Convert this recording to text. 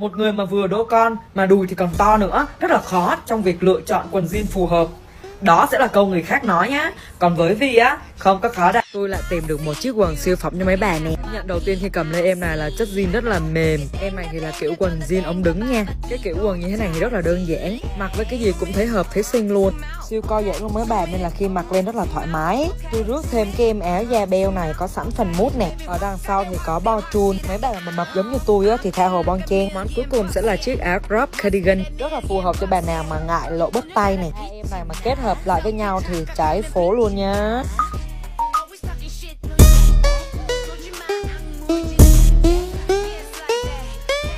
Một người mà vừa đỗ con mà đùi thì còn to nữa, rất là khó trong việc lựa chọn quần jean phù hợp. Đó sẽ là câu người khác nói nhá. Còn với Vi á, không có khó đâu. Tôi lại tìm được một chiếc quần siêu phẩm cho mấy bà nè. Nhận đầu tiên khi cầm lên em này là chất jean rất là mềm. Em này thì là kiểu quần jean ống đứng nha. Cái kiểu quần như thế này thì rất là đơn giản. Mặc với cái gì cũng thấy hợp, thấy xinh luôn. Siêu co giãn luôn mấy bà nên là khi mặc lên rất là thoải mái. Tôi rước thêm cái em áo da beo này có sẵn phần mút nè. Ở đằng sau thì có bo chun. Mấy bà mà mập giống như tôi á thì tha hồ bon chen. Món cuối cùng sẽ là chiếc áo crop cardigan. Rất là phù hợp cho bà nào mà ngại lộ bắp tay này Em này mà kết hợp lại với nhau thì trái phố luôn nha.